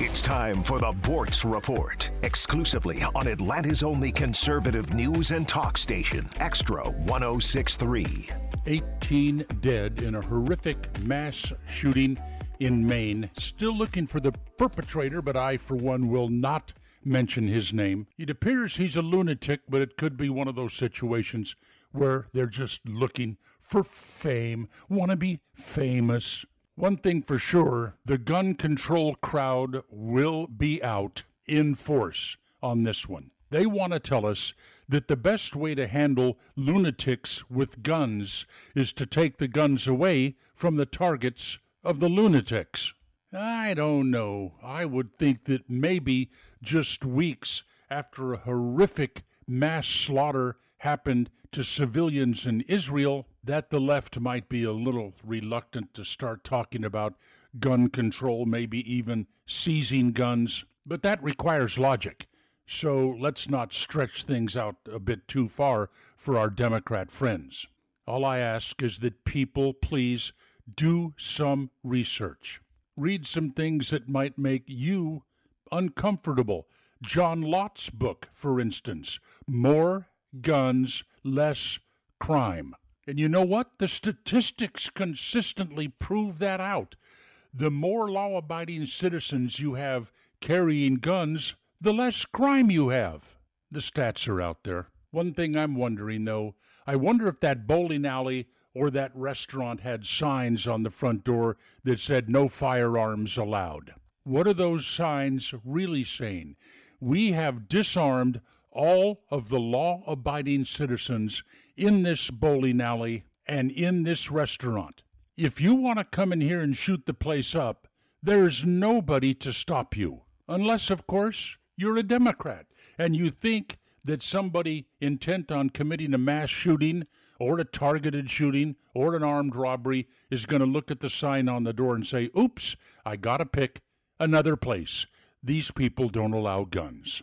It's time for the Boortz Report, exclusively on Atlanta's only conservative news and talk station, Extra 1063. 18 dead in a horrific mass shooting in Maine. Still looking for the perpetrator, but I, for one, will not mention his name. It appears he's a lunatic, but it could be one of those situations where they're just looking for fame, want to be famous. One thing for sure the gun control crowd will be out in force on this one. They want to tell us that the best way to handle lunatics with guns is to take the guns away from the targets of the lunatics. I don't know. I would think that maybe just weeks after a horrific mass slaughter happened to civilians in Israel, that the left might be a little reluctant to start talking about gun control, maybe even seizing guns. But that requires logic. So let's not stretch things out a bit too far for our Democrat friends. All I ask is that people please do some research read some things that might make you uncomfortable. John Lott's book, for instance, More Guns, Less Crime. And you know what? The statistics consistently prove that out. The more law abiding citizens you have carrying guns, the less crime you have. The stats are out there. One thing I'm wondering, though, I wonder if that bowling alley or that restaurant had signs on the front door that said no firearms allowed. What are those signs really saying? We have disarmed all of the law abiding citizens in this bowling alley and in this restaurant. If you want to come in here and shoot the place up, there's nobody to stop you. Unless, of course, you're a Democrat and you think that somebody intent on committing a mass shooting or a targeted shooting or an armed robbery is going to look at the sign on the door and say, oops, I got to pick another place. These people don't allow guns.